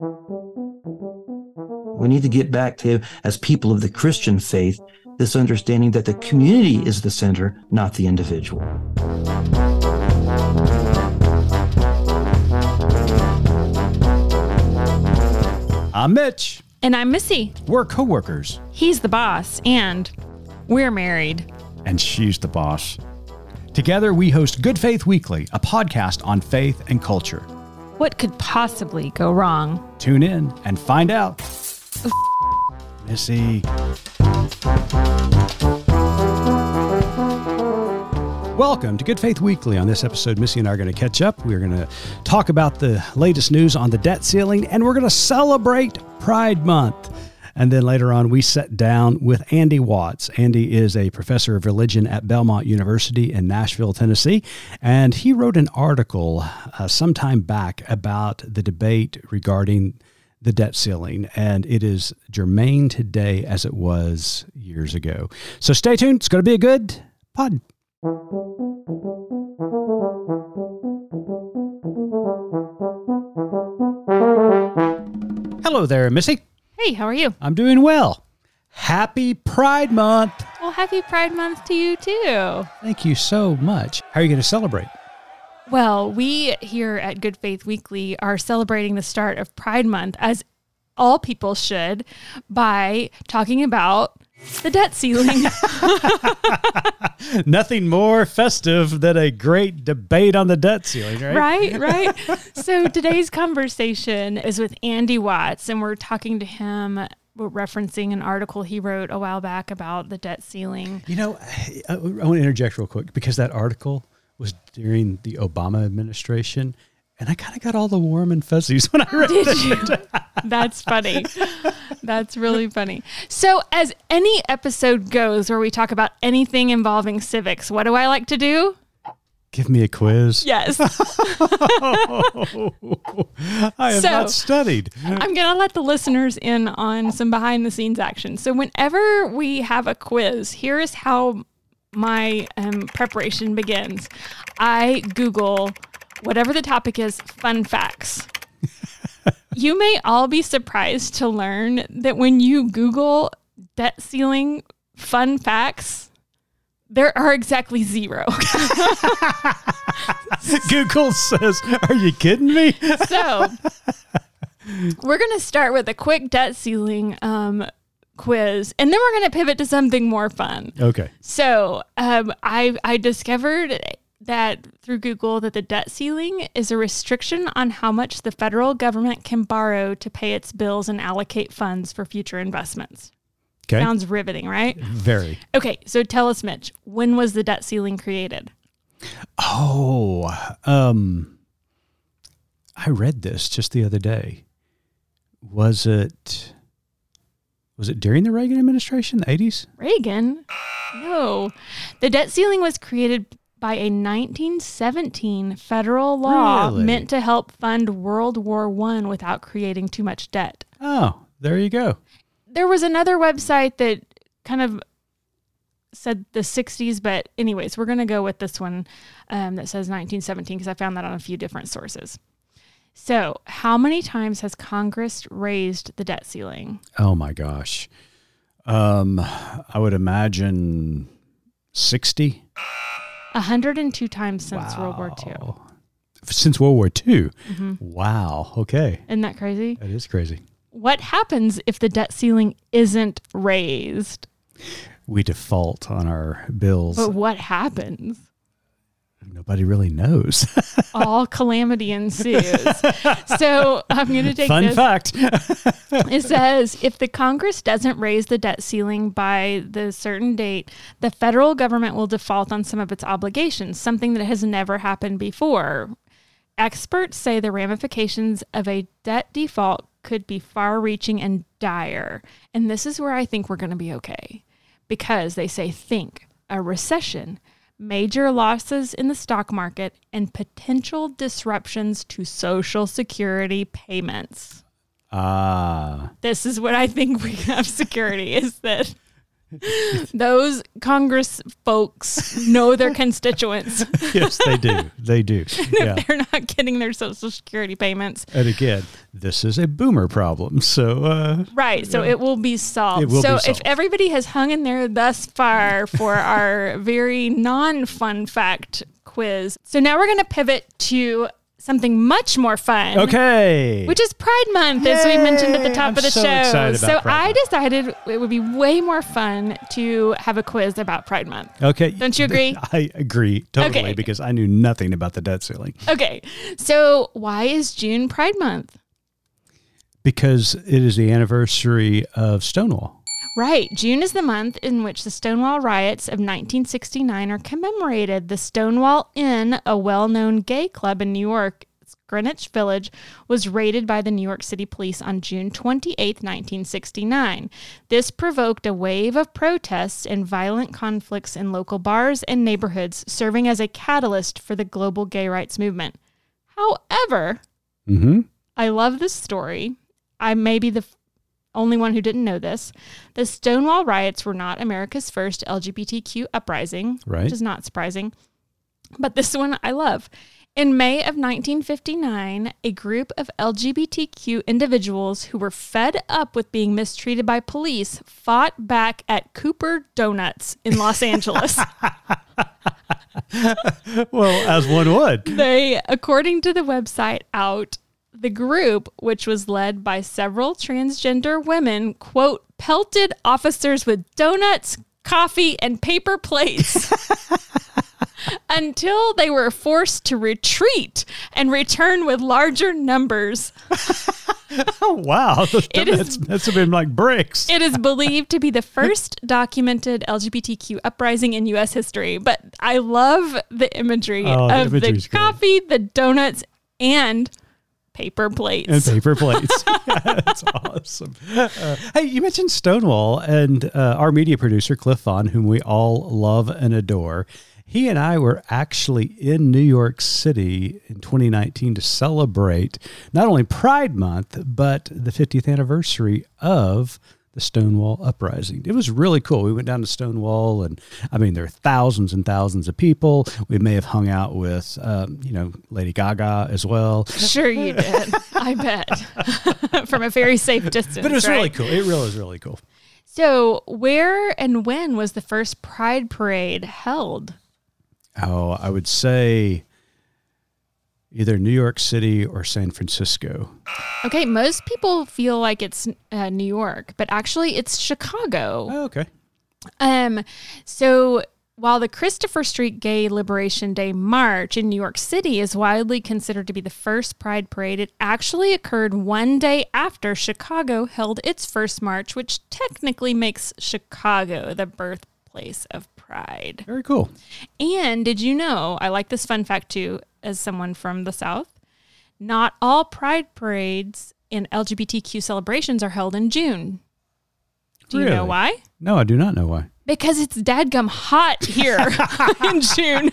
We need to get back to, as people of the Christian faith, this understanding that the community is the center, not the individual. I'm Mitch. And I'm Missy. We're coworkers. He's the boss, and we're married. And she's the boss. Together, we host Good Faith Weekly, a podcast on faith and culture. What could possibly go wrong? Tune in and find out. Missy. Welcome to Good Faith Weekly. On this episode, Missy and I are going to catch up. We're going to talk about the latest news on the debt ceiling, and we're going to celebrate Pride Month. And then later on, we sat down with Andy Watts. Andy is a professor of religion at Belmont University in Nashville, Tennessee. And he wrote an article uh, sometime back about the debate regarding the debt ceiling. And it is germane today as it was years ago. So stay tuned. It's going to be a good pod. Hello there, Missy. Hey, how are you? I'm doing well. Happy Pride Month. Well, happy Pride Month to you, too. Thank you so much. How are you going to celebrate? Well, we here at Good Faith Weekly are celebrating the start of Pride Month, as all people should, by talking about the debt ceiling. Nothing more festive than a great debate on the debt ceiling, right? right, right. so today's conversation is with Andy Watts, and we're talking to him. We're referencing an article he wrote a while back about the debt ceiling. You know, I, I want to interject real quick because that article was during the Obama administration, and I kind of got all the warm and fuzzies when I read Did it. you? That's funny. That's really funny. So, as any episode goes where we talk about anything involving civics, what do I like to do? Give me a quiz. Yes. I have So- not studied. I'm going to let the listeners in on some behind the scenes action. So, whenever we have a quiz, here is how my um, preparation begins I Google whatever the topic is, fun facts. You may all be surprised to learn that when you Google debt ceiling fun facts, there are exactly zero. Google says, "Are you kidding me?" so we're going to start with a quick debt ceiling um, quiz, and then we're going to pivot to something more fun. okay. So um, I I discovered that through Google that the debt ceiling is a restriction on how much the federal government can borrow to pay its bills and allocate funds for future investments. Okay. Sounds riveting, right? Very. Okay, so tell us, Mitch, when was the debt ceiling created? Oh, um, I read this just the other day. Was it? Was it during the Reagan administration, the eighties? Reagan? No. The debt ceiling was created by a 1917 federal law Really? meant to help fund World War One without creating too much debt. Oh, there you go. There was another website that kind of said the 60s, but anyways, we're going to go with this one um, that says 1917 because I found that on a few different sources. So, how many times has Congress raised the debt ceiling? Oh my gosh. Um, I would imagine sixty 102 times since World War II. since World War II. Mm-hmm. Wow. Okay, Isn't that crazy? that is crazy. What happens if the debt ceiling isn't raised? We default on our bills. But what happens? Nobody really knows. All calamity ensues. so I'm going to take Fun this. fact. It says if the Congress doesn't raise the debt ceiling by the certain date, the federal government will default on some of its obligations, something that has never happened before. Experts say the ramifications of a debt default could be far reaching and dire. And this is where I think we're going to be okay because they say think a recession, major losses in the stock market, and potential disruptions to Social Security payments. Ah, this is what I think we have security is that Those Congress folks know their constituents. yes, they do. They do. Yeah. They're not getting their Social Security payments. And again, this is a boomer problem. So, uh, Right. So it will be solved. It will so be if everybody has hung in there thus far for our very non fun fact quiz. So now we're going to pivot to something much more fun. okay. Which is Pride Month, as we mentioned at the top I'm of the so show. so I decided it would be way more fun to have a quiz about Pride Month. okay. Don't you agree? I agree totally Okay. because I knew nothing about the debt ceiling. Okay. So why is June Pride Month? Because it is the anniversary of Stonewall. Right. June is the month in which the Stonewall riots of 1969 are commemorated. The Stonewall Inn, a well known gay club in New York, Greenwich Village, was raided by the New York City police on June 28, 1969. This provoked a wave of protests and violent conflicts in local bars and neighborhoods, serving as a catalyst for the global gay rights movement. However, Mm-hmm. I love this story. I may be the only one who didn't know this. The Stonewall riots were not America's first LGBTQ uprising, Right. which is not surprising. But this one I love. In May of 1959, a group of LGBTQ individuals who were fed up with being mistreated by police fought back at Cooper Donuts in Los Angeles. Well, as one would. they, according to the website out, the group, which was led by several transgender women, quote, pelted officers with donuts, coffee, and paper plates until they were forced to retreat and return with larger numbers. Oh, wow. Those It is- donuts must have been like bricks. It is believed to be the first documented LGBTQ uprising in U.S. history, but I love the imagery Oh, of the great. coffee, the donuts, and paper plates. and paper plates. That's awesome. Uh, hey, you mentioned Stonewall and uh, our media producer, Cliff Vaughn, whom we all love and adore. He and I were actually in New York City in 2019 to celebrate not only Pride Month, but the 50th anniversary of the Stonewall Uprising. It was really cool. We went down to Stonewall, and I mean, there are thousands and thousands of people. We may have hung out with, um, you know, Lady Gaga as well. Sure, you did. I bet. From a very safe distance. But it was right? really cool. It really was really cool. So, where and when was the first Pride Parade held? Oh, I would say either New York City or San Francisco. Okay, most people feel like it's uh, New York, but actually it's Chicago. Oh, okay. Um, so while the Christopher Street Gay Liberation Day March in New York City is widely considered to be the first Pride Parade, it actually occurred one day after Chicago held its first march, which technically makes Chicago the birthplace of Pride. Very cool. And did you know, I like this fun fact too, as someone from the South, not all Pride parades and LGBTQ celebrations are held in June. Do you know why? No, I do not know why. Because it's dadgum hot here in June.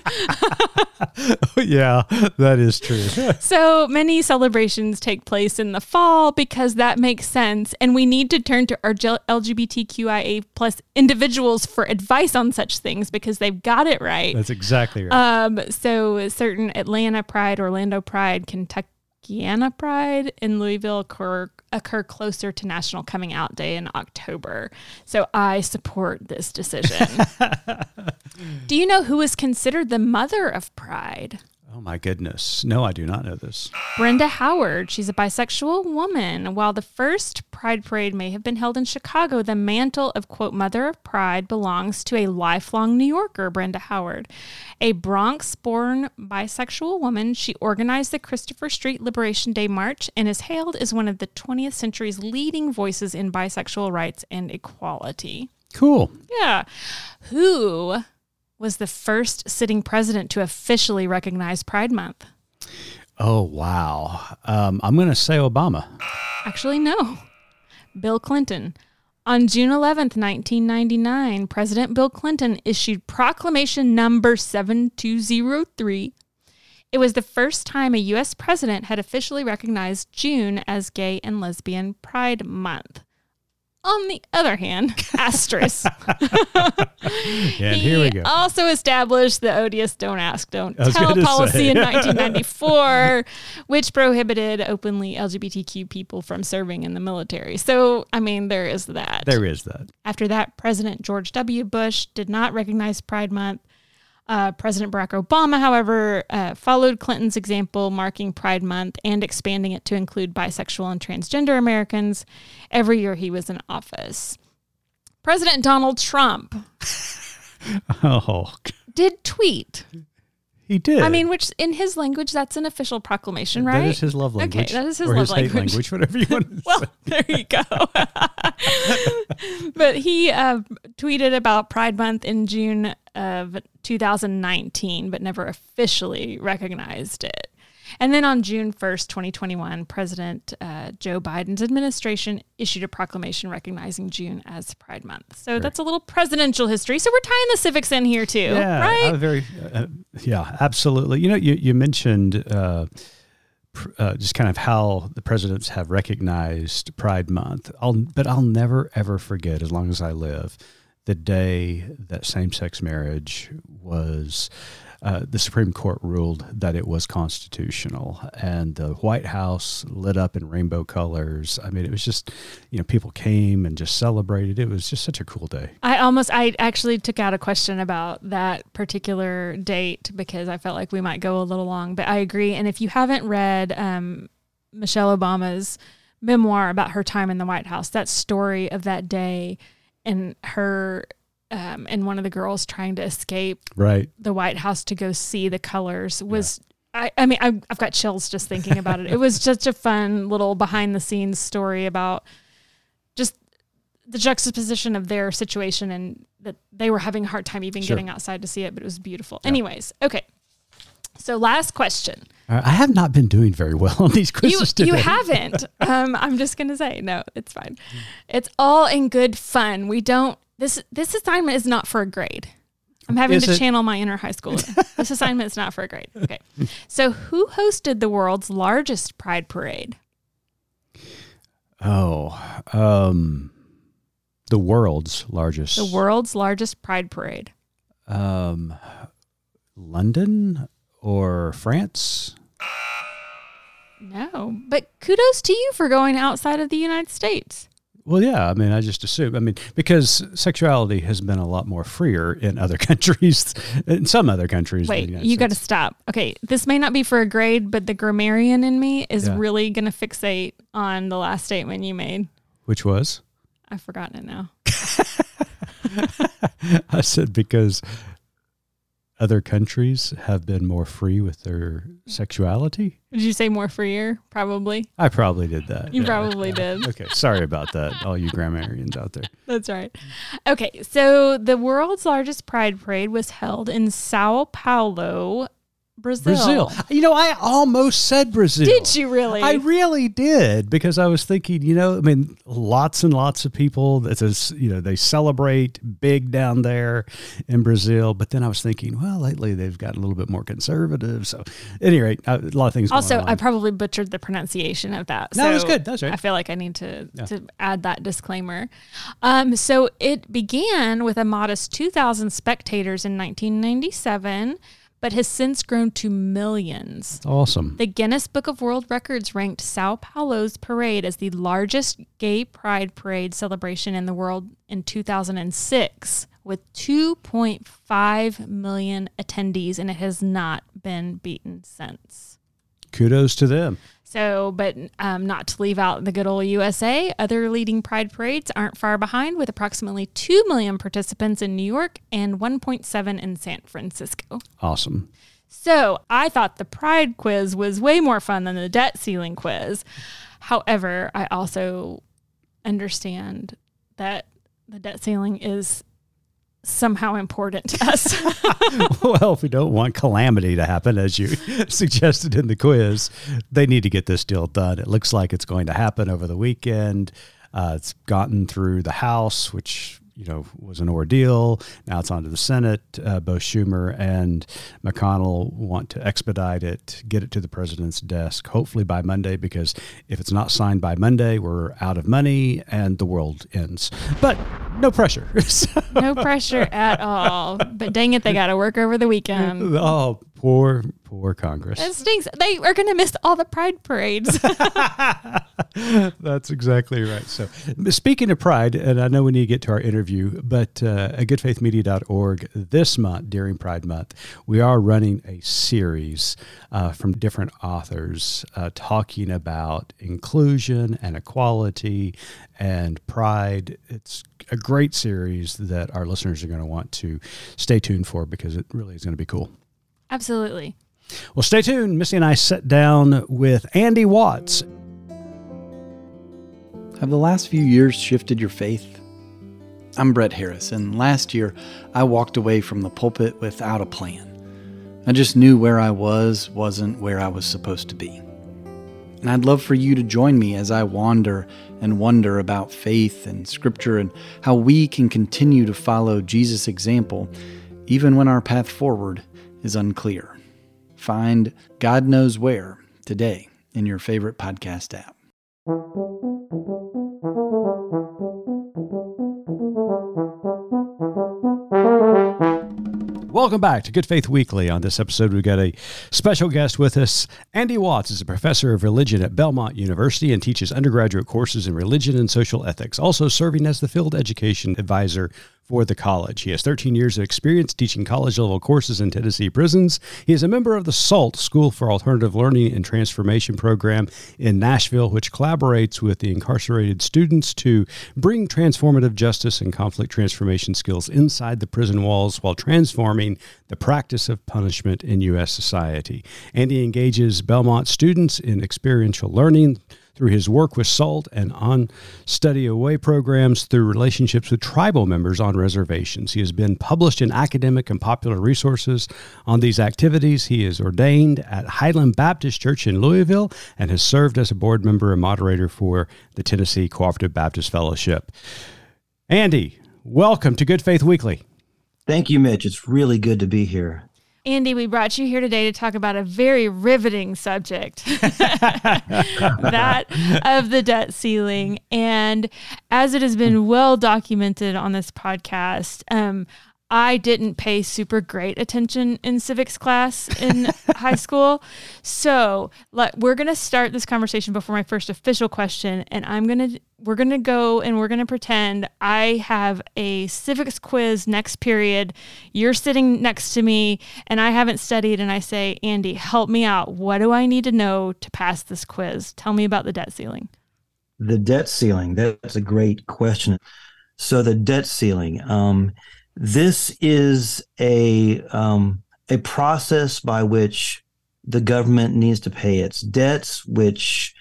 yeah, that is true. So many celebrations take place in the fall because that makes sense. And we need to turn to our LGBTQIA plus individuals for advice on such things because they've got it right. That's exactly right. Um, so certain Atlanta Pride, Orlando Pride, Kentuckiana Pride, and Louisville occur, occur closer to National Coming Out Day in October. So I support this decision. Do you know who is considered the mother of Pride? Oh my goodness. No, I do not know this. Brenda Howard. She's a bisexual woman. While the first Pride Parade may have been held in Chicago, the mantle of, quote, Mother of Pride belongs to a lifelong New Yorker, Brenda Howard. A Bronx born bisexual woman, she organized the Christopher Street Liberation Day March and is hailed as one of the 20th century's leading voices in bisexual rights and equality. Cool. Yeah. Who was the first sitting president to officially recognize Pride Month? Oh, wow. Um, I'm going to say Obama. Actually, no. Bill Clinton. On June 11th, 1999, President Bill Clinton issued Proclamation Number 7203. It was the first time a U.S. president had officially recognized June as Gay and Lesbian Pride Month. On the other hand, asterisk. and here we go. also established the odious "Don't Ask, Don't Tell" policy say. in 1994, which prohibited openly LGBTQ people from serving in the military. So, I mean, there is that. There is that. After that, President George W. Bush did not recognize Pride Month. Uh, President Barack Obama, however, uh, followed Clinton's example, marking Pride Month and expanding it to include bisexual and transgender Americans every year he was in office. President Donald Trump Oh, did tweet. he did. I mean, which in his language, that's an official proclamation, right? That is his love Okay, that is his love his language. language, whatever you want to well, say. there you go. but he uh, tweeted about Pride Month in June of 2019, but never officially recognized it. And then on June 1st, 2021, President uh, Joe Biden's administration issued a proclamation recognizing June as Pride Month. So that's a little presidential history. So we're tying the civics in here too, Yeah, right? uh, very. Uh, yeah, absolutely. You know, you you mentioned uh, pr- uh, just kind of how the presidents have recognized Pride Month. I'll, but I'll never ever forget, as long as I live, the day that same-sex marriage was. Uh, the Supreme Court ruled that it was constitutional, and the White House lit up in rainbow colors. I mean, it was just, you know, people came and just celebrated. It was just such a cool day. I almost, I actually took out a question about that particular date because I felt like we might go a little long, but I agree. And if you haven't read um, Michelle Obama's memoir about her time in the White House, that story of that day and her um, and one of the girls trying to escape Right. the White House to go see the colors was. I, I mean, I've, I've got chills just thinking about it. It was just a fun little behind the scenes story about just the juxtaposition of their situation and that they were having a hard time even Sure. getting outside to see it, but it was beautiful. Anyways, okay. So last question. Right, I have not been doing very well on these You quizzes today. you haven't. Um, I'm just gonna say no. It's fine. It's all in good fun. We don't. This this assignment is not for a grade. I'm having Is to it? channel my inner high schooler. this assignment is not for a grade. Okay. So who hosted the world's largest pride parade? Oh, um, the world's largest. The world's largest pride parade. Um, London or France? No, but kudos to you for going outside of the United States. Well, yeah. I mean, I just assume. I mean, because sexuality has been a lot more freer in other countries, in some other countries. Wait, you got to stop. Okay, this may not be for a grade, but the grammarian in me is Yeah. really going to fixate on the last statement you made. Which was? I've forgotten it now. I said because other countries have been more free with their sexuality. Did you say more freer? Probably. I probably did that. You yeah. probably did. Okay, sorry about that, all you grammarians out there. That's right. Okay, so the world's largest pride parade was held in Sao Paulo, Brazil. Brazil. You know, I almost said Brazil. Did you really? I really did because I was thinking, you know, I mean, lots and lots of people. It's a, s- you know, they celebrate big down there in Brazil. But then I was thinking, well, lately they've gotten a little bit more conservative. So, at any rate, a lot of things. also, I probably butchered the pronunciation of that. No, that's so good. That's right. I feel like I need to, Yeah. to add that disclaimer. Um, so it began with a modest 2,000 spectators in 1997, but has since grown to millions. awesome. The Guinness Book of World Records ranked Sao Paulo's parade as the largest gay pride parade celebration in the world in 2006 with 2.5 million attendees, and it has not been beaten since. Kudos to them. So, but um, not to leave out the good old USA, other leading pride parades aren't far behind with approximately 2 million participants in New York and 1.7 in San Francisco. Awesome. So I thought the pride quiz was way more fun than the debt ceiling quiz. However, I also understand that the debt ceiling is somehow important to us. well, if we don't want calamity to happen, as you suggested in the quiz, they need to get this deal done. It looks like it's going to happen over the weekend. Uh, it's gotten through the House, which you know was an ordeal. Now it's on to the Senate. Uh, both Schumer and McConnell want to expedite it, get it to the president's desk, hopefully by Monday. Because if it's not signed by Monday, we're out of money and the world ends. But no pressure. so. No pressure at all. But dang it, they got to work over the weekend. Oh, poor, poor Congress. It stinks. They are going to miss all the pride parades. That's exactly right. So, speaking of pride, and I know we need to get to our interview, but uh, at goodfaithmedia.org this month, during Pride Month, we are running a series uh, from different authors uh, talking about inclusion and equality and pride. It's a great series that our listeners are going to want to stay tuned for because it really is going to be cool. Absolutely. Well, stay tuned. Missy and I sat down with Andy Watts. Have the last few years shifted your faith? I'm Brett Harris, and last year I walked away from the pulpit without a plan. I just knew where I was wasn't where I was supposed to be. And I'd love for you to join me as I wander and wonder about faith and Scripture and how we can continue to follow Jesus' example even when our path forward is unclear. Find God Knows Where today in your favorite podcast app. Welcome back to Good Faith Weekly. On this episode, we've got a special guest with us. Andy Watts is a professor of religion at Belmont University and teaches undergraduate courses in religion and social ethics, also serving as the field education advisor for the college. He has 13 years of experience teaching college level courses in Tennessee prisons. He is a member of the SALT School for Alternative Learning and Transformation program in Nashville, which collaborates with the incarcerated students to bring transformative justice and conflict transformation skills inside the prison walls while transforming the practice of punishment in U.S. society. And he engages Belmont students in experiential learning through his work with SALT and on study away programs through relationships with tribal members on reservations. He has been published in academic and popular resources on these activities. He is ordained at Highland Baptist Church in Louisville and has served as a board member and moderator for the Tennessee Cooperative Baptist Fellowship. Andy, welcome to Good Faith Weekly. Thank you, Mitch. It's really good to be here. Andy, we brought you here today to talk about a very riveting subject that of the debt ceiling. And as it has been well documented on this podcast, um, I didn't pay super great attention in civics class in high school. So let, we're going to start this conversation before my first official question. And I'm going to, we're going to go and we're going to pretend I have a civics quiz next period. You're sitting next to me and I haven't studied. And I say, Andy, help me out. What do I need to know to pass this quiz? Tell me about the debt ceiling. The debt ceiling. That's a great question. So the debt ceiling, um, this is a um, a process by which the government needs to pay its debts, which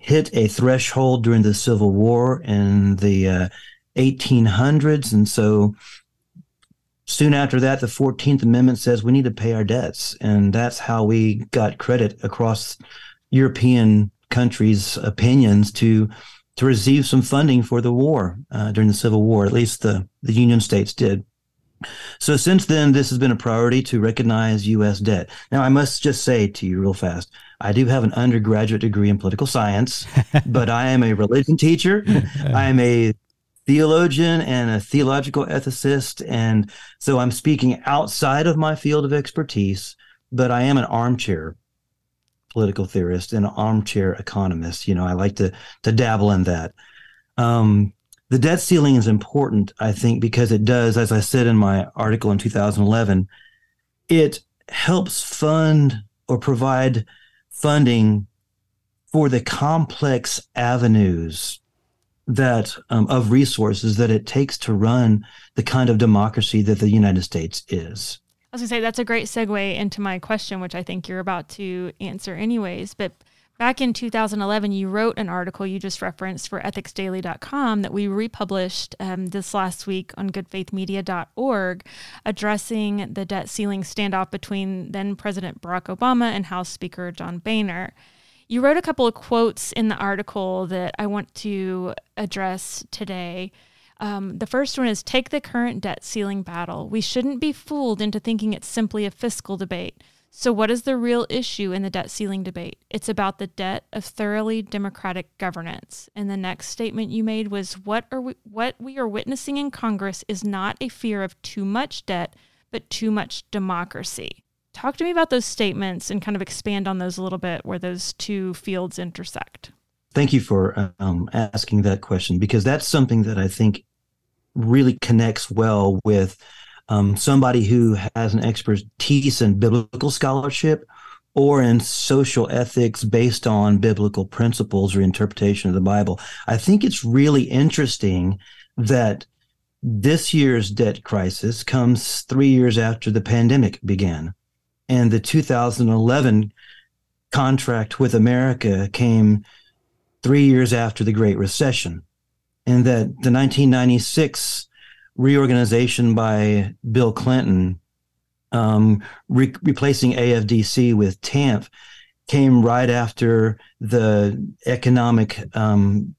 hit a threshold during the Civil War in the uh, 1800s, and so soon after that, the 14th Amendment says we need to pay our debts, and that's how we got credit across European countries' opinions to to receive some funding for the war uh, during the Civil War. At least the the Union states did. So since then, this has been a priority to recognize U.S. debt. Now, I must just say to you real fast, I do have an undergraduate degree in political science, but I am a religion teacher. I am a theologian and a theological ethicist. And so I'm speaking outside of my field of expertise, but I am an armchair political theorist and an armchair economist. You know, I like to to dabble in that. Um, the debt ceiling is important, I think, because it does, as I said in my article in 2011, it helps fund or provide funding for the complex avenues that um, of resources that it takes to run the kind of democracy that the United States is. I was gonna say that's a great segue into my question, which I think you're about to answer anyways. But Back in 2011, you wrote an article you just referenced for ethicsdaily.com that we republished um, this last week on goodfaithmedia.org, addressing the debt ceiling standoff between then President Barack Obama and House Speaker John Boehner. You wrote a couple of quotes in the article that I want to address today. Um, the first one is take the current debt ceiling battle. We shouldn't be fooled into thinking it's simply a fiscal debate. So, what is the real issue in the debt ceiling debate? It's about the debt of thoroughly democratic governance. And the next statement you made was what are we, what we are witnessing in Congress is not a fear of too much debt, but too much democracy. Talk to me about those statements and kind of expand on those a little bit where those two fields intersect. Thank you for um, asking that question because that's something that I think really connects well with um, somebody who has an expertise in biblical scholarship or in social ethics based on biblical principles or interpretation of the Bible. I think it's really interesting that this year's debt crisis comes three years after the pandemic began. And the 2011 contract with America came three years after the Great Recession. And that the 1996 reorganization by Bill Clinton, um, re- replacing AFDC with TANF, came right after the economic um,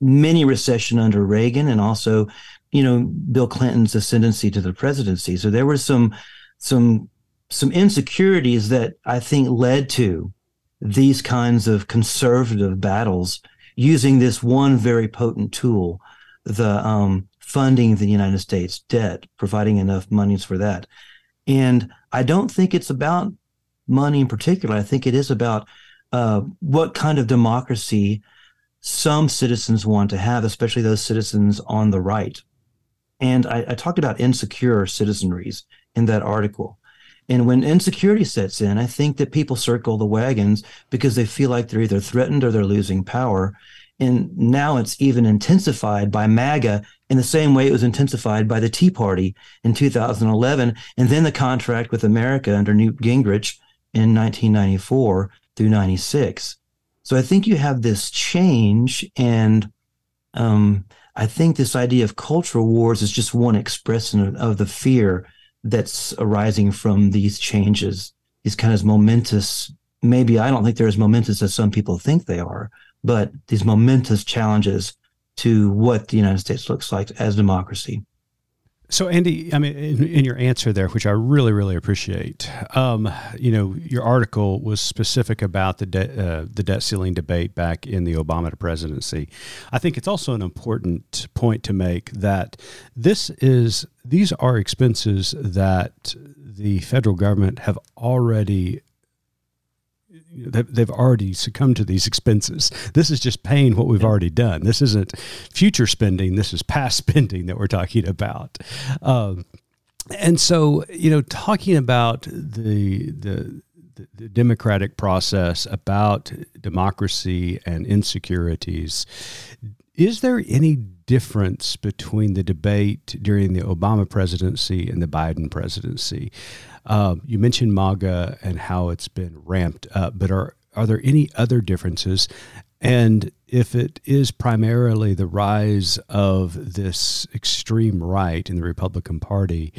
mini recession under Reagan, and also, you know, Bill Clinton's ascendancy to the presidency. So there were some some some insecurities that I think led to these kinds of conservative battles using this one very potent tool, the um, funding the United States debt, providing enough monies for that. And I don't think it's about money in particular. I think it is about uh, what kind of democracy some citizens want to have, especially those citizens on the right. And I, I talked about insecure citizenries in that article. And when insecurity sets in, I think that people circle the wagons because they feel like they're either threatened or they're losing power. And now it's even intensified by MAGA in the same way it was intensified by the Tea Party in 2011, and then the contract with America under Newt Gingrich in 1994 through 96. So I think you have this change, and um, I think this idea of cultural wars is just one expression of, the fear that's arising from these changes, these kind of momentous. Maybe I don't think they're as momentous as some people think they are, but these momentous challenges to what the United States looks like as democracy. So, Andy, I mean, in, in, your answer there, which I really, really appreciate, um, you know, your article was specific about the uh, the debt ceiling debate back in the Obama presidency. I think it's also an important point to make that this is these are expenses that the federal government have already they've already succumbed to these expenses. This is just paying what we've already done. This isn't future spending. This is past spending that we're talking about. Um, and so, you know, talking about the the the democratic process, about democracy and insecurities, is there any difference between the debate during the Obama presidency and the Biden presidency? Um, you mentioned MAGA and how it's been ramped up, but are are there any other differences? And if it is primarily the rise of this extreme right in the Republican Party,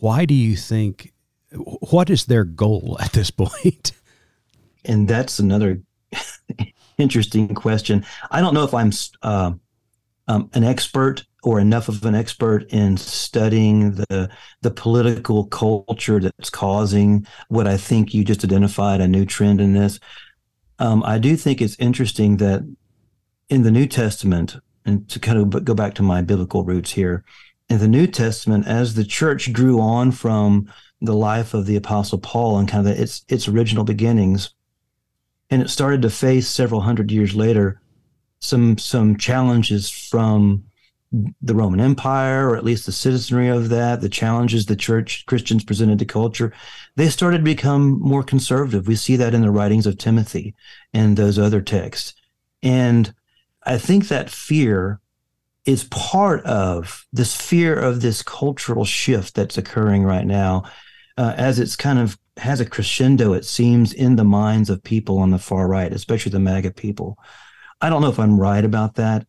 why do you think? What is their goal at this point? And that's another interesting question. I don't know if I'm uh, um, an expert or enough of an expert in studying the the political culture that's causing what I think you just identified a new trend in this. Um, I do think it's interesting that in the New Testament, and to kind of go back to my biblical roots here, in the New Testament, as the church grew on from the life of the Apostle Paul and kind of its its original beginnings, and it started to face several hundred years later some some challenges from the Roman Empire, or at least the citizenry of that, the challenges the church Christians presented to culture, they started to become more conservative. We see that in the writings of Timothy and those other texts. And I think that fear is part of this fear of this cultural shift that's occurring right now, uh, as it's kind of has a crescendo, it seems, in the minds of people on the far right, especially the MAGA people. I don't know if I'm right about that.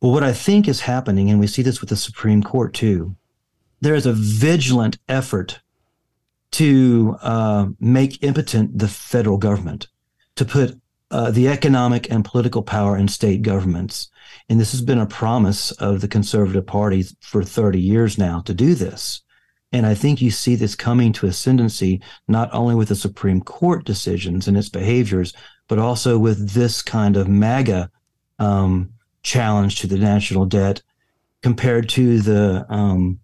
But what I think is happening, and we see this with the Supreme Court too, there is a vigilant effort to uh, make impotent the federal government, to put uh, the economic and political power in state governments. And this has been a promise of the Conservative Party for 30 years now to do this. And I think you see this coming to ascendancy not only with the Supreme Court decisions and its behaviors, but also with this kind of MAGA um, challenge to the national debt compared to the um,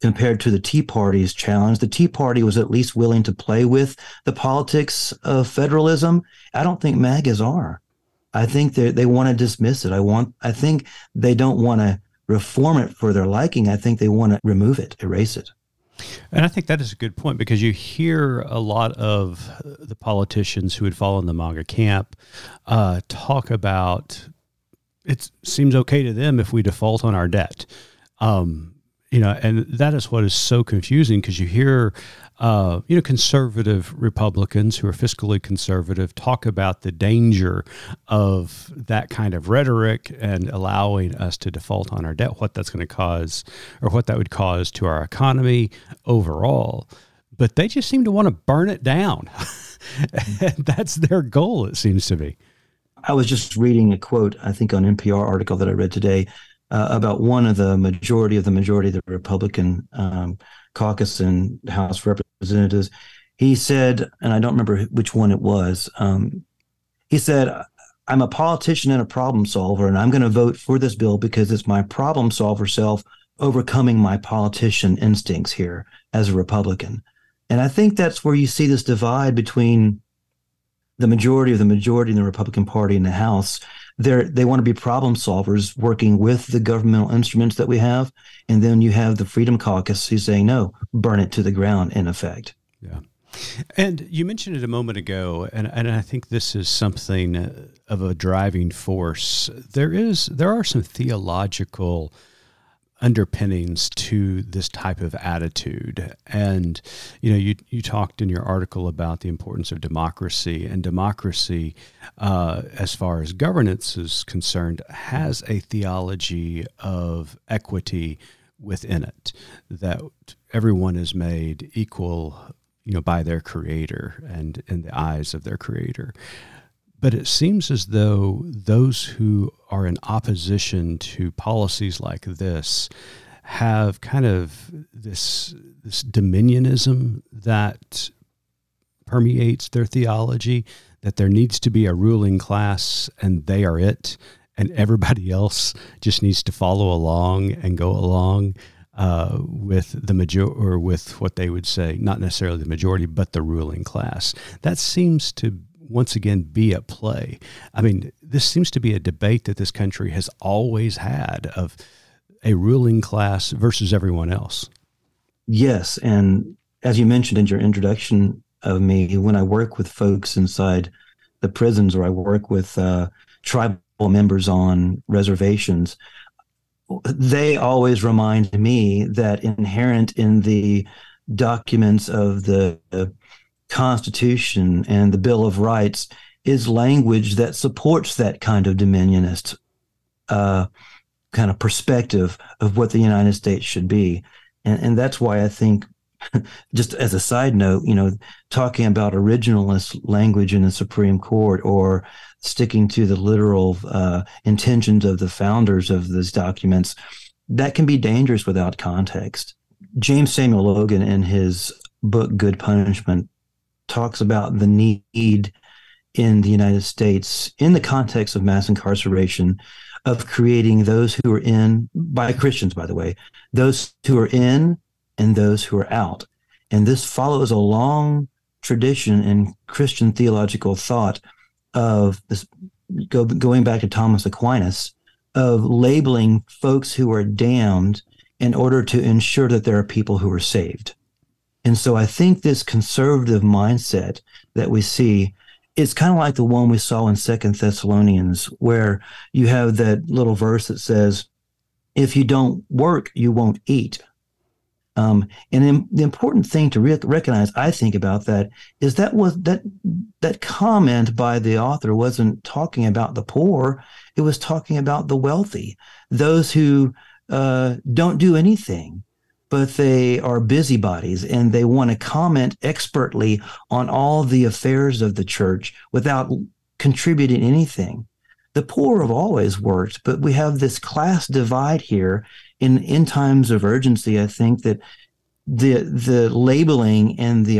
compared to the Tea Party's challenge. The Tea Party was at least willing to play with the politics of federalism. I don't think MAGAs are. I think they they want to dismiss it. I want. I think they don't want to reform it for their liking. I think they want to remove it, erase it. And I think that is a good point because you hear a lot of the politicians who would fall in the MAGA camp uh, talk about it seems okay to them if we default on our debt. Um, you know, and that is what is so confusing because you hear, uh, you know, conservative Republicans who are fiscally conservative talk about the danger of that kind of rhetoric and allowing us to default on our debt, what that's going to cause, or what that would cause to our economy overall. But they just seem to want to burn it down. that's their goal, it seems to be. I was just reading a quote, I think, on NPR article that I read today uh, about one of the majority of the majority of the Republican um, caucus in House of Representatives. He said, and I don't remember which one it was. Um, he said, "I'm a politician and a problem solver, and I'm going to vote for this bill because it's my problem solver self overcoming my politician instincts here as a Republican." And I think that's where you see this divide between the majority of the majority in the Republican Party in the House they they want to be problem solvers working with the governmental instruments that we have and then you have the freedom caucus who's saying no burn it to the ground in effect. Yeah. And you mentioned it a moment ago and, and i think this is something uh, of a driving force. There is there are some theological underpinnings to this type of attitude. And you know, you you talked in your article about the importance of democracy, and democracy, uh, as far as governance is concerned, has a theology of equity within it that everyone is made equal you know by their creator and in the eyes of their creator but it seems as though those who are in opposition to policies like this have kind of this this dominionism that permeates their theology that there needs to be a ruling class and they are it and everybody else just needs to follow along and go along uh, with the major or with what they would say not necessarily the majority but the ruling class. That seems to once again be at play. I mean, this seems to be a debate that this country has always had of a ruling class versus everyone else. Yes. And as you mentioned in your introduction of me, when I work with folks inside the prisons or I work with uh, tribal members on reservations, they always remind me that inherent in the documents of the Constitution and the Bill of Rights is language that supports that kind of dominionist uh, kind of perspective of what the United States should be. And, and that's why I think, just as a side note, you know, talking about originalist language in the Supreme Court or sticking to the literal uh, intentions of the founders of these documents, that can be dangerous without context. James Samuel Logan, in his book Good Punishment, talks about the need in the United States, in the context of mass incarceration, of creating those who are in, by Christians, by the way, those who are in and those who are out. And this follows a long tradition in Christian theological thought of this, go, going back to Thomas Aquinas, of labeling folks who are damned in order to ensure that there are people who are saved. And so I think this conservative mindset that we see is kind of like the one we saw in Second Thessalonians, where you have that little verse that says, "If you don't work, you won't eat." Um, and the important thing to re- recognize, I think, about that is that was that that comment by the author wasn't talking about the poor; it was talking about the wealthy, those who uh, don't do anything but they are busybodies and they want to comment expertly on all the affairs of the church without contributing anything. The poor have always worked, but we have this class divide here in in times of urgency. I think that the the labeling and the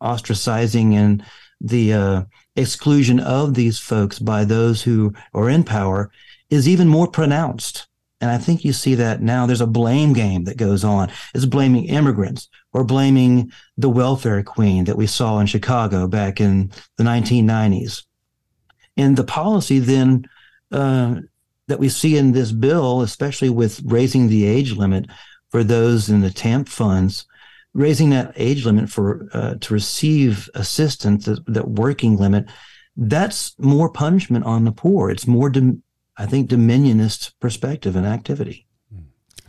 ostracizing and the uh, exclusion of these folks by those who are in power is even more pronounced. And I think you see that now. There's a blame game that goes on. It's blaming immigrants or blaming the welfare queen that we saw in Chicago back in the 1990s. And the policy then uh, that we see in this bill, especially with raising the age limit for those in the TANF funds, raising that age limit for uh, to receive assistance, that, that, working limit, that's more punishment on the poor. It's more, I think, dominionist perspective and activity.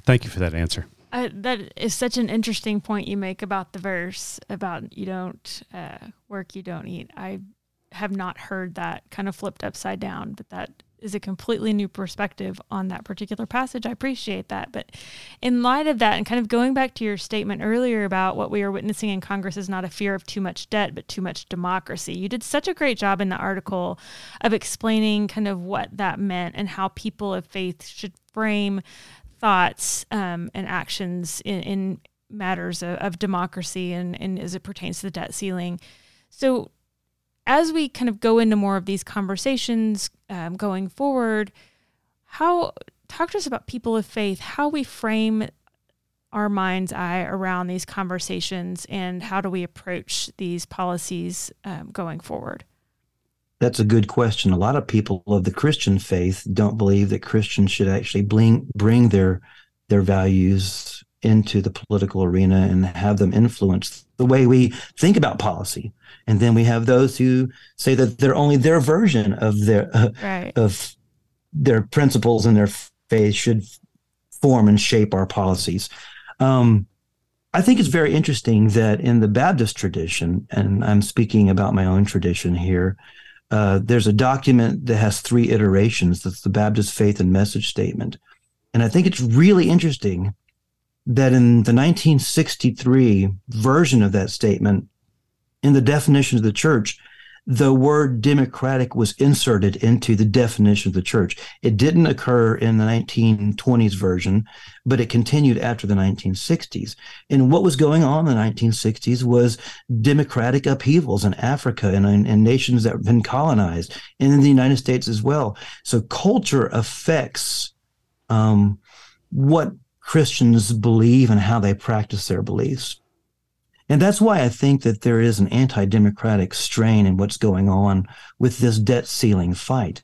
Thank you for that answer. Uh, that is such an interesting point you make about the verse about you don't uh, work, you don't eat. I have not heard that kind of flipped upside down, but that is a completely new perspective on that particular passage. I appreciate that. But in light of that, and kind of going back to your statement earlier about what we are witnessing in Congress is not a fear of too much debt, but too much democracy, you did such a great job in the article of explaining kind of what that meant and how people of faith should frame thoughts um, and actions in, in matters of, of democracy and, and as it pertains to the debt ceiling. So, as we kind of go into more of these conversations um, going forward, how talk to us about people of faith, how we frame our mind's eye around these conversations, and how do we approach these policies um, going forward? That's a good question. A lot of people of the Christian faith don't believe that Christians should actually bring bring their their values into the political arena and have them influence the way we think about policy. And then we have those who say that they're only their version of their uh, right. of their principles and their faith should form and shape our policies. Um, I think it's very interesting that in the Baptist tradition, and I'm speaking about my own tradition here, uh, there's a document that has three iterations. That's the Baptist Faith and Message Statement. And I think it's really interesting that in the 1963 version of that statement, in the definition of the church, the word democratic was inserted into the definition of the church. It didn't occur in the 1920s version, but it continued after the 1960s. And what was going on in the 1960s was democratic upheavals in Africa and in, nations that have been colonized, and in the United States as well. So culture affects um, what Christians believe and how they practice their beliefs. And that's why I think that there is an anti democratic strain in what's going on with this debt ceiling fight.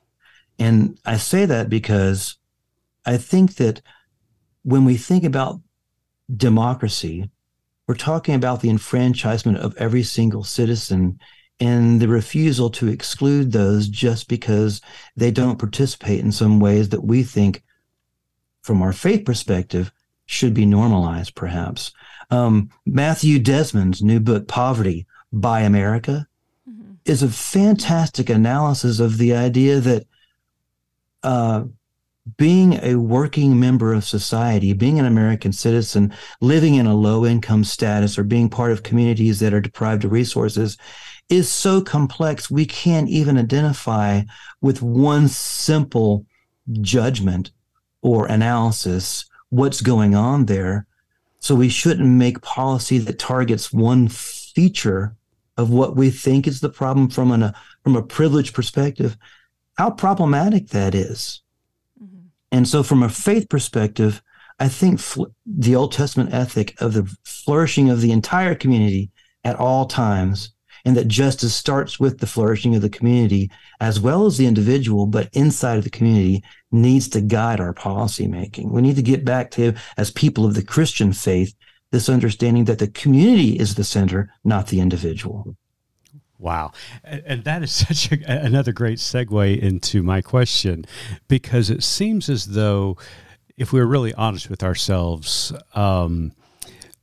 And I say that because I think that when we think about democracy, we're talking about the enfranchisement of every single citizen and the refusal to exclude those just because they don't participate in some ways that we think, from our faith perspective, should be normalized, perhaps. Um, Matthew Desmond's new book, Poverty by America, mm-hmm. is a fantastic analysis of the idea that uh, being a working member of society, being an American citizen, living in a low income status, or being part of communities that are deprived of resources is so complex we can't even identify with one simple judgment or analysis what's going on there so we shouldn't make policy that targets one feature of what we think is the problem from an, a from a privileged perspective. How problematic that is. Mm-hmm. And so, from a faith perspective, I think fl- the Old Testament ethic of the flourishing of the entire community at all times, and that justice starts with the flourishing of the community as well as the individual, but inside of the community needs to guide our policy making. We need to get back to, as people of the Christian faith, this understanding that the community is the center, not the individual. Wow. And that is such a, another great segue into my question because it seems as though, if we're really honest with ourselves, um,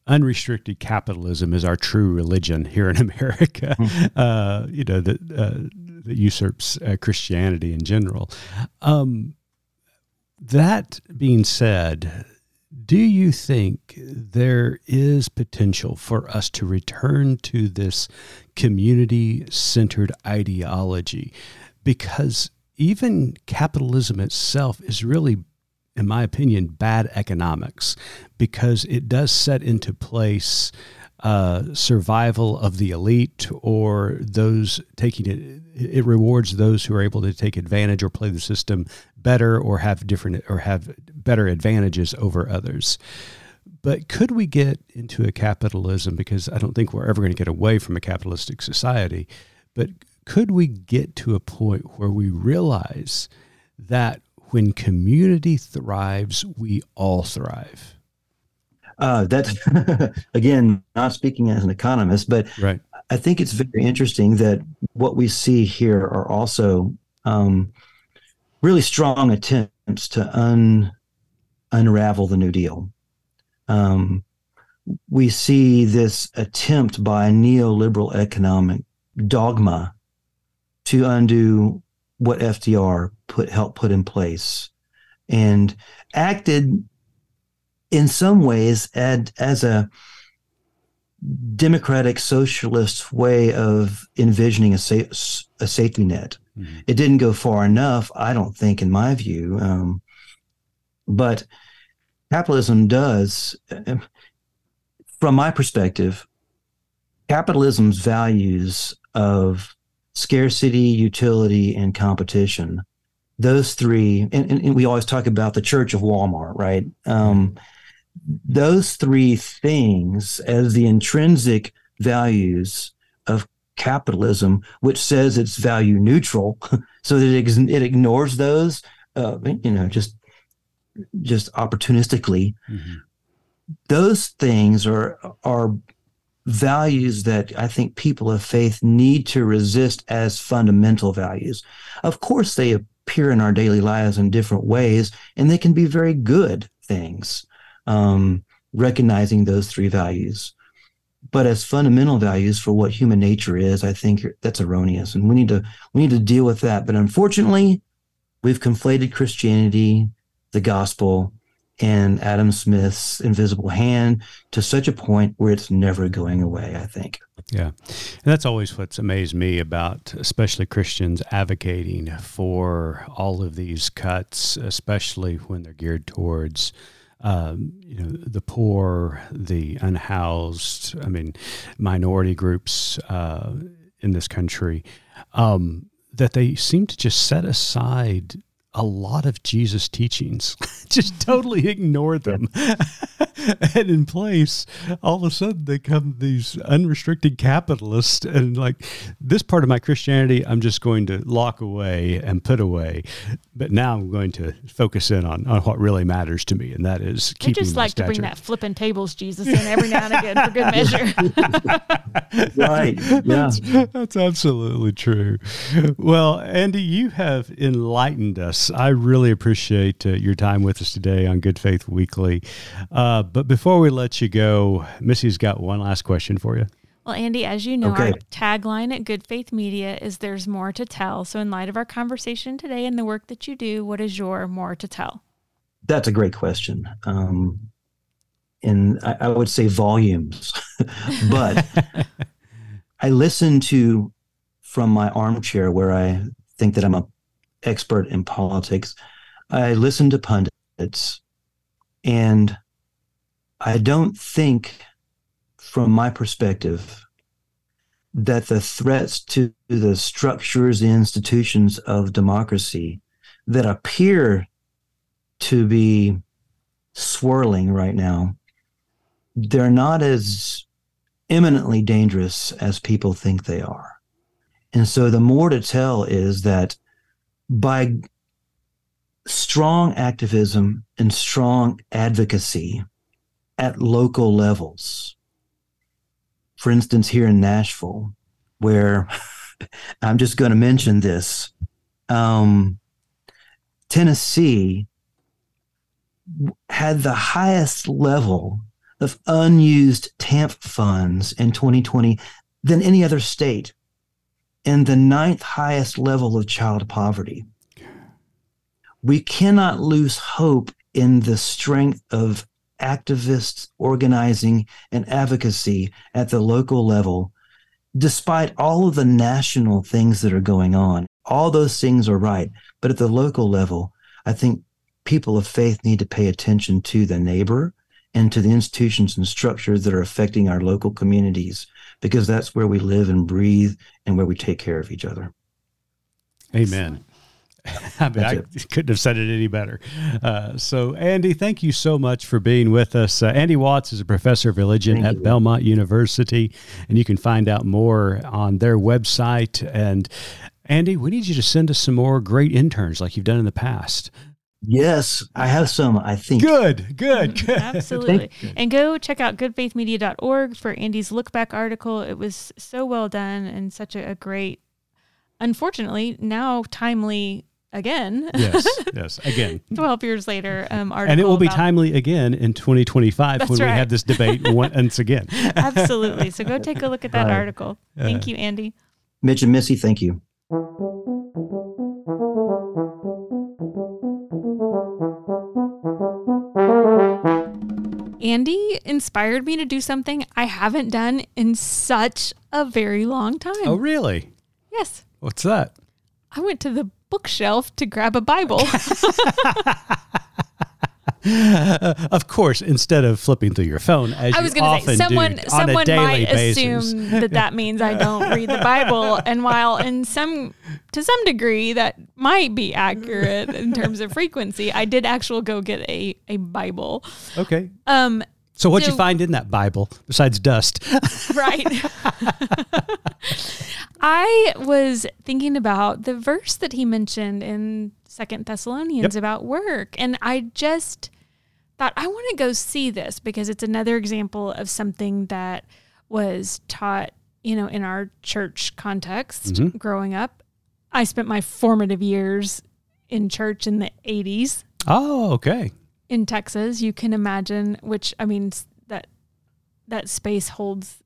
unrestricted capitalism is our true religion here in America. Mm-hmm. Uh, you know that uh, that usurps uh, Christianity in general. Um, that being said, do you think there is potential for us to return to this community centered ideology? Because even capitalism itself is really, in my opinion, bad economics because it does set into place uh, survival of the elite or those taking it. It rewards those who are able to take advantage or play the system better or have different or have better advantages over others. But could we get into a capitalism? Because I don't think we're ever going to get away from a capitalistic society. But could we get to a point where we realize that when community thrives, we all thrive? Uh, that's again not speaking as an economist, but right. I think it's very interesting that what we see here are also um, really strong attempts to un, unravel the New Deal. Um, we see this attempt by neoliberal economic dogma to undo what FDR put helped put in place, and acted in some ways as, as a democratic socialist way of envisioning a, sa- a safety net. Mm-hmm. It didn't go far enough, I don't think, in my view. Um, but capitalism does, from my perspective, capitalism's values of scarcity, utility, and competition. Those three, and, and, we always talk about the church of Walmart, right? Um, those three things as the intrinsic values of capitalism, which says it's value neutral, so that it, it ignores those, uh, you know, just just opportunistically. Mm-hmm. Those things are are values that I think people of faith need to resist as fundamental values. Of course, they appear in our daily lives in different ways, and they can be very good things um, recognizing those three values. But as fundamental values for what human nature is, I think that's erroneous, and we need to we need to deal with that. But unfortunately, we've conflated Christianity, the gospel, and Adam Smith's invisible hand to such a point where it's never going away. I think. Yeah. And that's always what's amazed me about, especially Christians advocating for all of these cuts, especially when they're geared towards um, you know, the poor, the unhoused, I mean, minority groups uh, in this country, um, that they seem to just set aside a lot of Jesus' teachings, just totally ignore them. and in place, all of a sudden they come these unrestricted capitalists, and like this part of my Christianity, I'm just going to lock away and put away. But now I'm going to focus in on, on what really matters to me, and that is keeping. I just like stature. to bring that flipping tables Jesus in every now and again for good measure. right. Yeah. That's, that's absolutely true. Well, Andy, you have enlightened us I really appreciate uh, your time with us today on Good Faith Weekly. Uh, but before we let you go, Missy's got one last question for you. Well, Andy, as you know, okay. our tagline at Good Faith Media is There's More to Tell. So, in light of our conversation today and the work that you do, what is your more to tell? That's a great question. Um, and I, I would say volumes, but I listen to from my armchair where I think that I'm a expert in politics. I listen to pundits, and I don't think, from my perspective, that the threats to the structures, the institutions of democracy that appear to be swirling right now, they're not as imminently dangerous as people think they are. And so the more to tell is that by strong activism and strong advocacy at local levels. For instance, here in Nashville, where I'm just going to mention this, um, Tennessee had the highest level of unused TANF funds in 2020 than any other state and the ninth highest level of child poverty. We cannot lose hope in the strength of activists organizing and advocacy at the local level, despite all of the national things that are going on. All those things are right. But at the local level, I think people of faith need to pay attention to the neighbor and to the institutions and structures that are affecting our local communities because that's where we live and breathe and where we take care of each other. Amen. I, mean, I couldn't have said it any better. Uh, so, Andy, thank you so much for being with us. Uh, Andy Watts is a professor of religion thank at you. Belmont University, and you can find out more on their website. And, Andy, we need you to send us some more great interns like you've done in the past. Yes, I have some, I think. Good, good, good. Absolutely. and go check out goodfaithmedia.org for Andy's look back article. It was so well done and such a, a great, unfortunately, now timely again. yes, yes, again. 12 years later, um, And it will be timely again in 2025 when right. we have this debate once again. Absolutely. So go take a look at that right. article. Thank uh, you, Andy. Mitch and Missy, thank you. Andy inspired me to do something I haven't done in such a very long time. Oh, really? Yes. What's that? I went to the bookshelf to grab a Bible. of course, instead of flipping through your phone, as I was going to say, someone someone might basis. assume that that means I don't read the Bible, and while in some to some degree that might be accurate in terms of frequency, I did actually go get a a Bible. Okay. Um. So what'd so, you find in that Bible besides dust? right. I was thinking about the verse that he mentioned in Second Thessalonians yep. about work, and I just thought I want to go see this because it's another example of something that was taught, you know, in our church context mm-hmm. growing up. I spent my formative years in church in the 80s. Oh, okay. In Texas, you can imagine which I mean that that space holds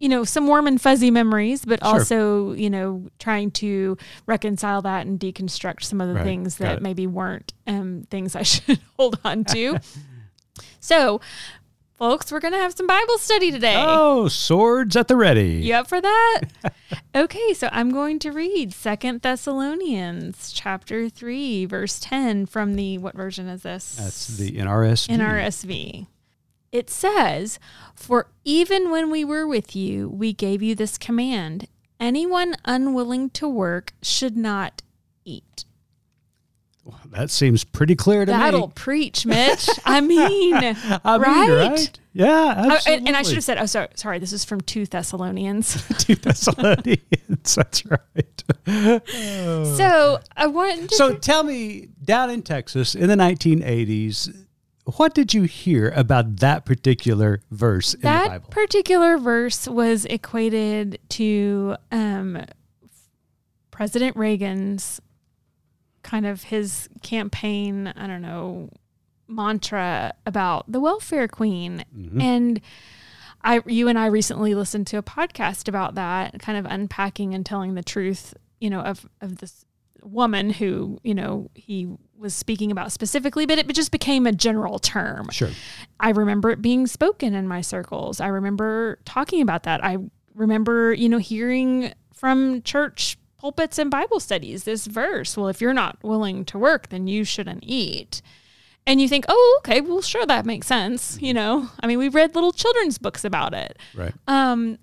you know, some warm and fuzzy memories, but sure. also, you know, trying to reconcile that and deconstruct some of the right. things that maybe weren't um, things I should hold on to. so, folks, we're going to have some Bible study today. Oh, swords at the ready. You up for that? okay, so I'm going to read Second Thessalonians chapter 3, verse 10 from the, what version is this? That's the NRSV. NRSV it says, For even when we were with you, we gave you this command anyone unwilling to work should not eat. Well, that seems pretty clear to That'll me. That'll preach, Mitch. I mean, I right? Mean, right? Yeah, absolutely. Oh, and, and, I should have said, oh, sorry, sorry, this is from 2 Thessalonians. 2 Thessalonians, that's right. So I want So tell me, down in Texas in the 1980s, what did you hear about that particular verse in that the Bible? That particular verse was equated to um, President Reagan's kind of his campaign, I don't know, mantra about the welfare queen. Mm-hmm. And I you and I recently listened to a podcast about that, kind of unpacking and telling the truth, you know, of of this woman who, you know, he was speaking about specifically, but it just became a general term. Sure. I remember it being spoken in my circles. I remember talking about that. I remember, you know, hearing from church pulpits and Bible studies this verse. Well, if you're not willing to work, then you shouldn't eat. And you think, oh, okay, well, sure, that makes sense. You know, I mean, we've read little children's books about it. Right. Um,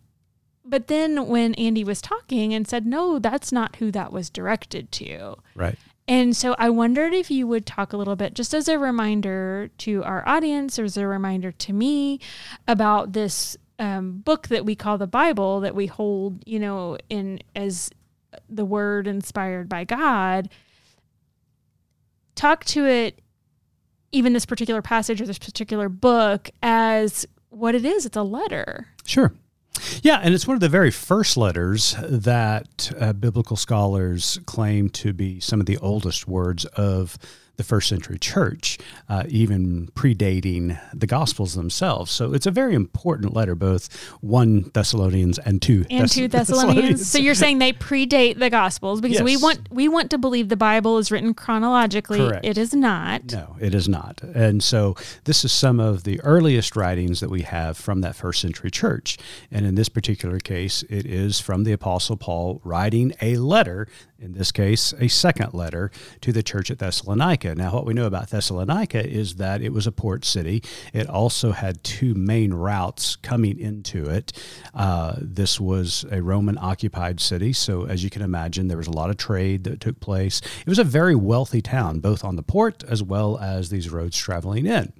but then when Andy was talking and said, no, that's not who that was directed to. Right. And so I wondered if you would talk a little bit, just as a reminder to our audience, or as a reminder to me about this um, book that we call the Bible, that we hold, you know, in as the word inspired by God. Talk to it, even this particular passage or this particular book, as what it is. It's a letter. Sure. Yeah, and it's one of the very first letters that uh, biblical scholars claim to be some of the oldest words of the first century church, uh, even predating the Gospels themselves. So it's a very important letter, both one Thessalonians and two and Thess- two Thessalonians. Thessalonians. So you're saying they predate the Gospels because yes. we want we want to believe the Bible is written chronologically. Correct. It is not. No, it is not. And so this is some of the earliest writings that we have from that first century church. And in this particular case, it is from the Apostle Paul writing a letter in this case, a second letter to the church at Thessalonica. Now, what we know about Thessalonica is that it was a port city. It also had two main routes coming into it. Uh, this was a Roman occupied city, so as you can imagine, there was a lot of trade that took place. It was a very wealthy town, both on the port as well as these roads traveling in.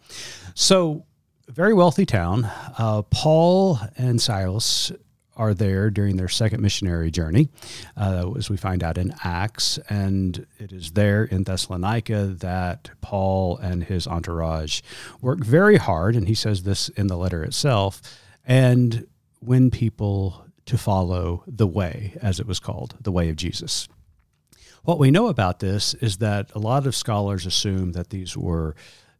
So, very wealthy town. Uh, Paul and Silas are there during their second missionary journey, uh, as we find out in Acts. And it is there in Thessalonica that Paul and his entourage work very hard, and he says this in the letter itself, and win people to follow the way, as it was called, the way of Jesus. What we know about this is that a lot of scholars assume that these were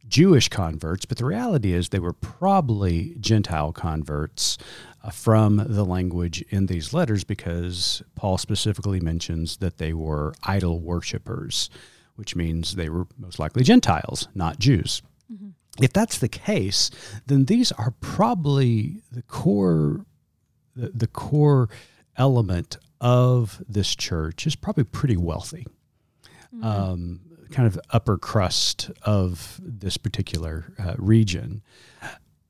Jewish converts, but the reality is they were probably Gentile converts uh, from the language in these letters because Paul specifically mentions that they were idol worshippers, which means they were most likely Gentiles, not Jews. Mm-hmm. If that's the case, then these are probably the core the, the core element of this church is probably pretty wealthy. Mm-hmm. Um, kind of upper crust of this particular uh, region.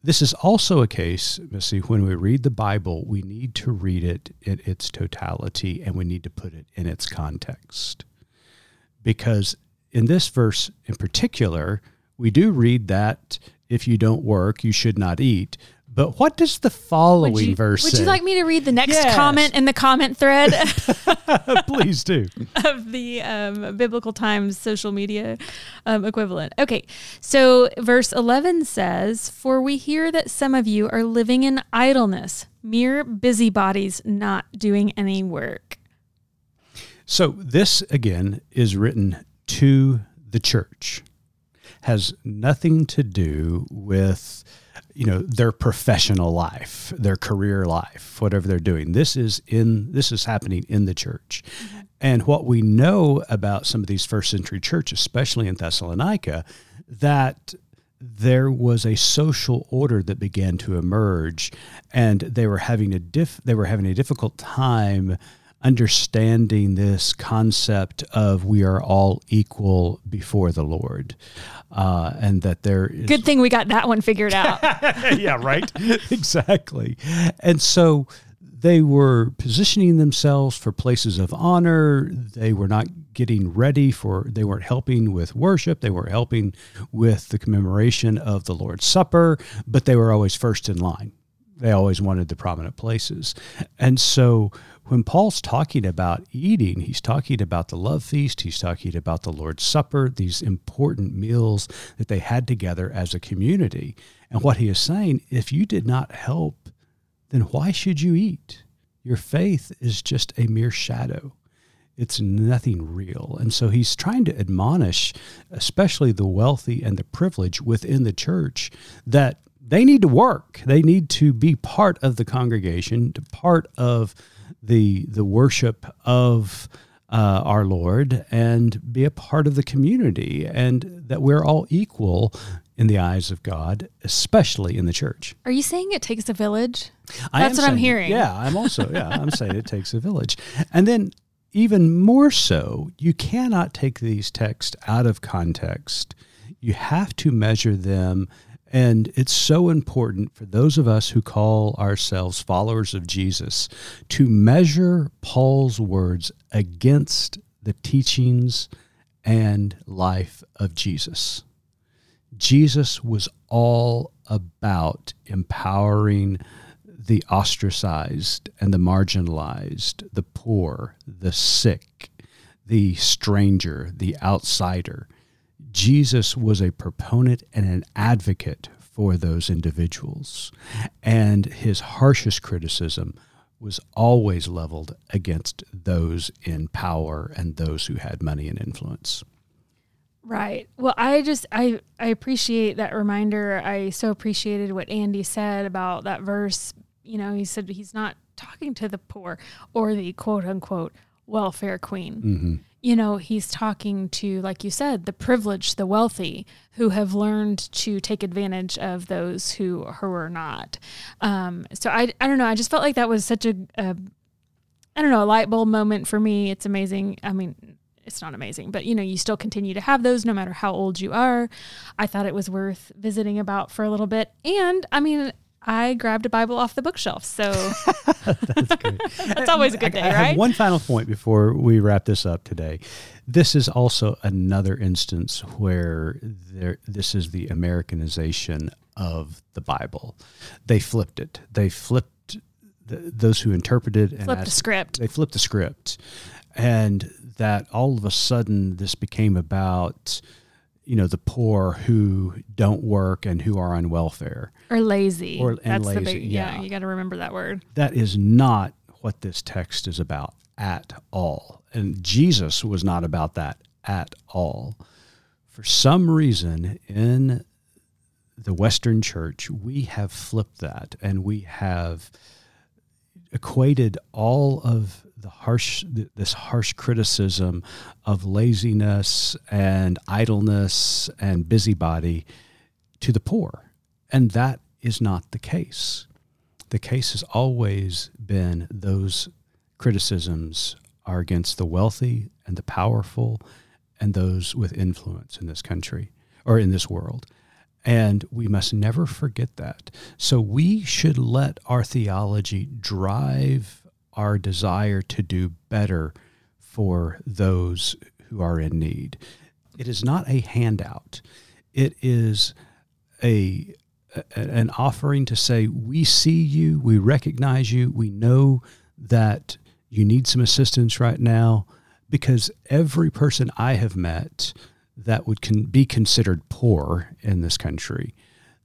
This is also a case, Missy, when we read the Bible, we need to read it in its totality and we need to put it in its context. Because in this verse in particular, we do read that if you don't work, you should not eat. But what does the following would you, verse would say? you like me to read the next yes. comment in the comment thread? Please do. of the um, Biblical Times social media um, equivalent. Okay, so verse 11 says, For we hear that some of you are living in idleness, mere busybodies, not doing any work. So this, again, is written to the church, has nothing to do with you know their professional life their career life whatever they're doing this is in this is happening in the church mm-hmm. and what we know about some of these first century churches especially in thessalonica that there was a social order that began to emerge and they were having a diff they were having a difficult time understanding this concept of we are all equal before the Lord, uh, and that there is. Good thing we got that one figured out. yeah, right? exactly. And so they were positioning themselves for places of honor. They were not getting ready for, they weren't helping with worship. They weren't helping with the commemoration of the Lord's Supper, but they were always first in line. They always wanted the prominent places. And so when Paul's talking about eating, he's talking about the love feast, he's talking about the Lord's Supper, these important meals that they had together as a community. And what he is saying, if you did not help, then why should you eat? Your faith is just a mere shadow. It's nothing real. And so he's trying to admonish, especially the wealthy and the privileged within the church, that they need to work. They need to be part of the congregation, to part of the the worship of uh, our Lord and be a part of the community, and that we're all equal in the eyes of God, especially in the church. Are you saying it takes a village? I That's what saying, I'm hearing. Yeah, I'm also yeah, I'm saying it takes a village, and then even more so, you cannot take these texts out of context. You have to measure them and it's so important for those of us who call ourselves followers of Jesus to measure Paul's words against the teachings and life of Jesus. Jesus was all about empowering the ostracized and the marginalized, the poor, the sick, the stranger, the outsider. Jesus was a proponent and an advocate for those individuals. And his harshest criticism was always leveled against those in power and those who had money and influence. Right. Well, I just I I appreciate that reminder. I so appreciated what Andy said about that verse. You know, he said he's not talking to the poor or the quote unquote welfare queen. Mm-hmm. You know, he's talking to, like you said, the privileged, the wealthy, who have learned to take advantage of those who who are not. Um, so I I don't know. I just felt like that was such a, a I don't know a light bulb moment for me. It's amazing. I mean, it's not amazing, but you know, you still continue to have those no matter how old you are. I thought it was worth visiting about for a little bit. And I mean, I grabbed a Bible off the bookshelf. So That's great. that's always a good I- day, I have right? one final point before we wrap this up today. This is also another instance where there, this is the Americanization of the Bible. They flipped it. They flipped the, those who interpreted and Flip the script. They flipped the script, and that all of a sudden this became about you know the poor who don't work and who are on welfare. Or lazy. Or- that's the lazy, big, yeah. yeah. you got to remember that word. That is not what this text is about at all. And Jesus was not about that at all. For some reason in the Western church, we have flipped that and we have equated all of the harsh this harsh criticism of laziness and idleness and busybody to the poor and that is not the case the case has always been those criticisms are against the wealthy and the powerful and those with influence in this country or in this world. And we must never forget that. So we should let our theology drive our desire to do better for those who are in need. It is not a handout. It is a a- an offering to say we see you, we recognize you, we know that you need some assistance right now because every person I have met that would con- be considered poor in this country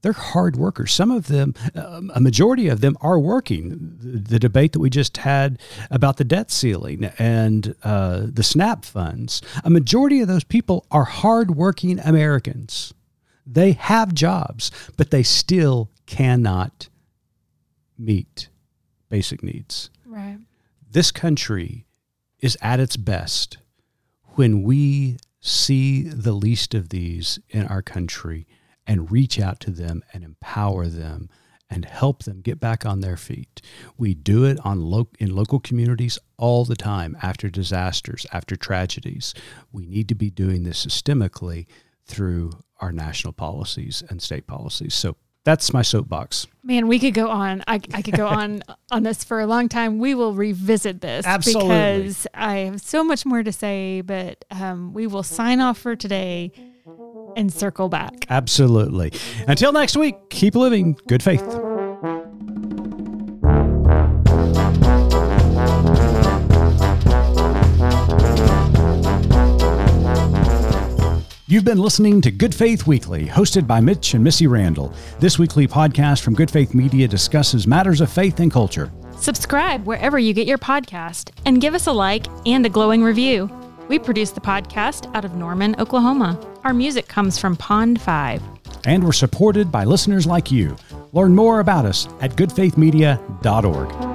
they're hard workers. Some of them, um, a majority of them, are working. The, the debate that we just had about the debt ceiling and uh, the SNAP funds, a majority of those people are hardworking Americans. They have jobs, but they still cannot meet basic needs. Right. This country is at its best when we see the least of these in our country and reach out to them and empower them and help them get back on their feet. We do it on lo- in local communities all the time after disasters, after tragedies. We need to be doing this systemically through our national policies and state policies. So that's my soapbox. Man, we could go on. I, I could go on on this for a long time. We will revisit this Absolutely. because I have so much more to say. But um, we will sign off for today and circle back. Absolutely. Until next week, keep living good faith. You've been listening to Good Faith Weekly, hosted by Mitch and Missy Randall. This weekly podcast from Good Faith Media discusses matters of faith and culture. Subscribe wherever you get your podcast and give us a like and a glowing review. We produce the podcast out of Norman, Oklahoma. Our music comes from Pond 5. And we're supported by listeners like you. Learn more about us at goodfaithmedia.org.